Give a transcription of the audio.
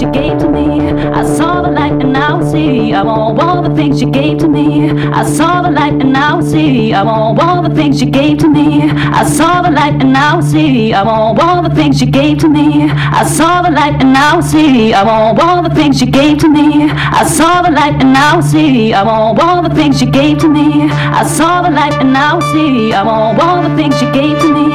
I saw the light and now see. I want all the things you gave to me. I saw the light and now see. I want all the things you gave to me. I saw the light and now see. I want all the things you gave to me. I saw the light and now see. I want all the things you gave to me. I saw the light and now see. I want all the things she gave to me. I saw the light and now see. I want all the things she gave to me.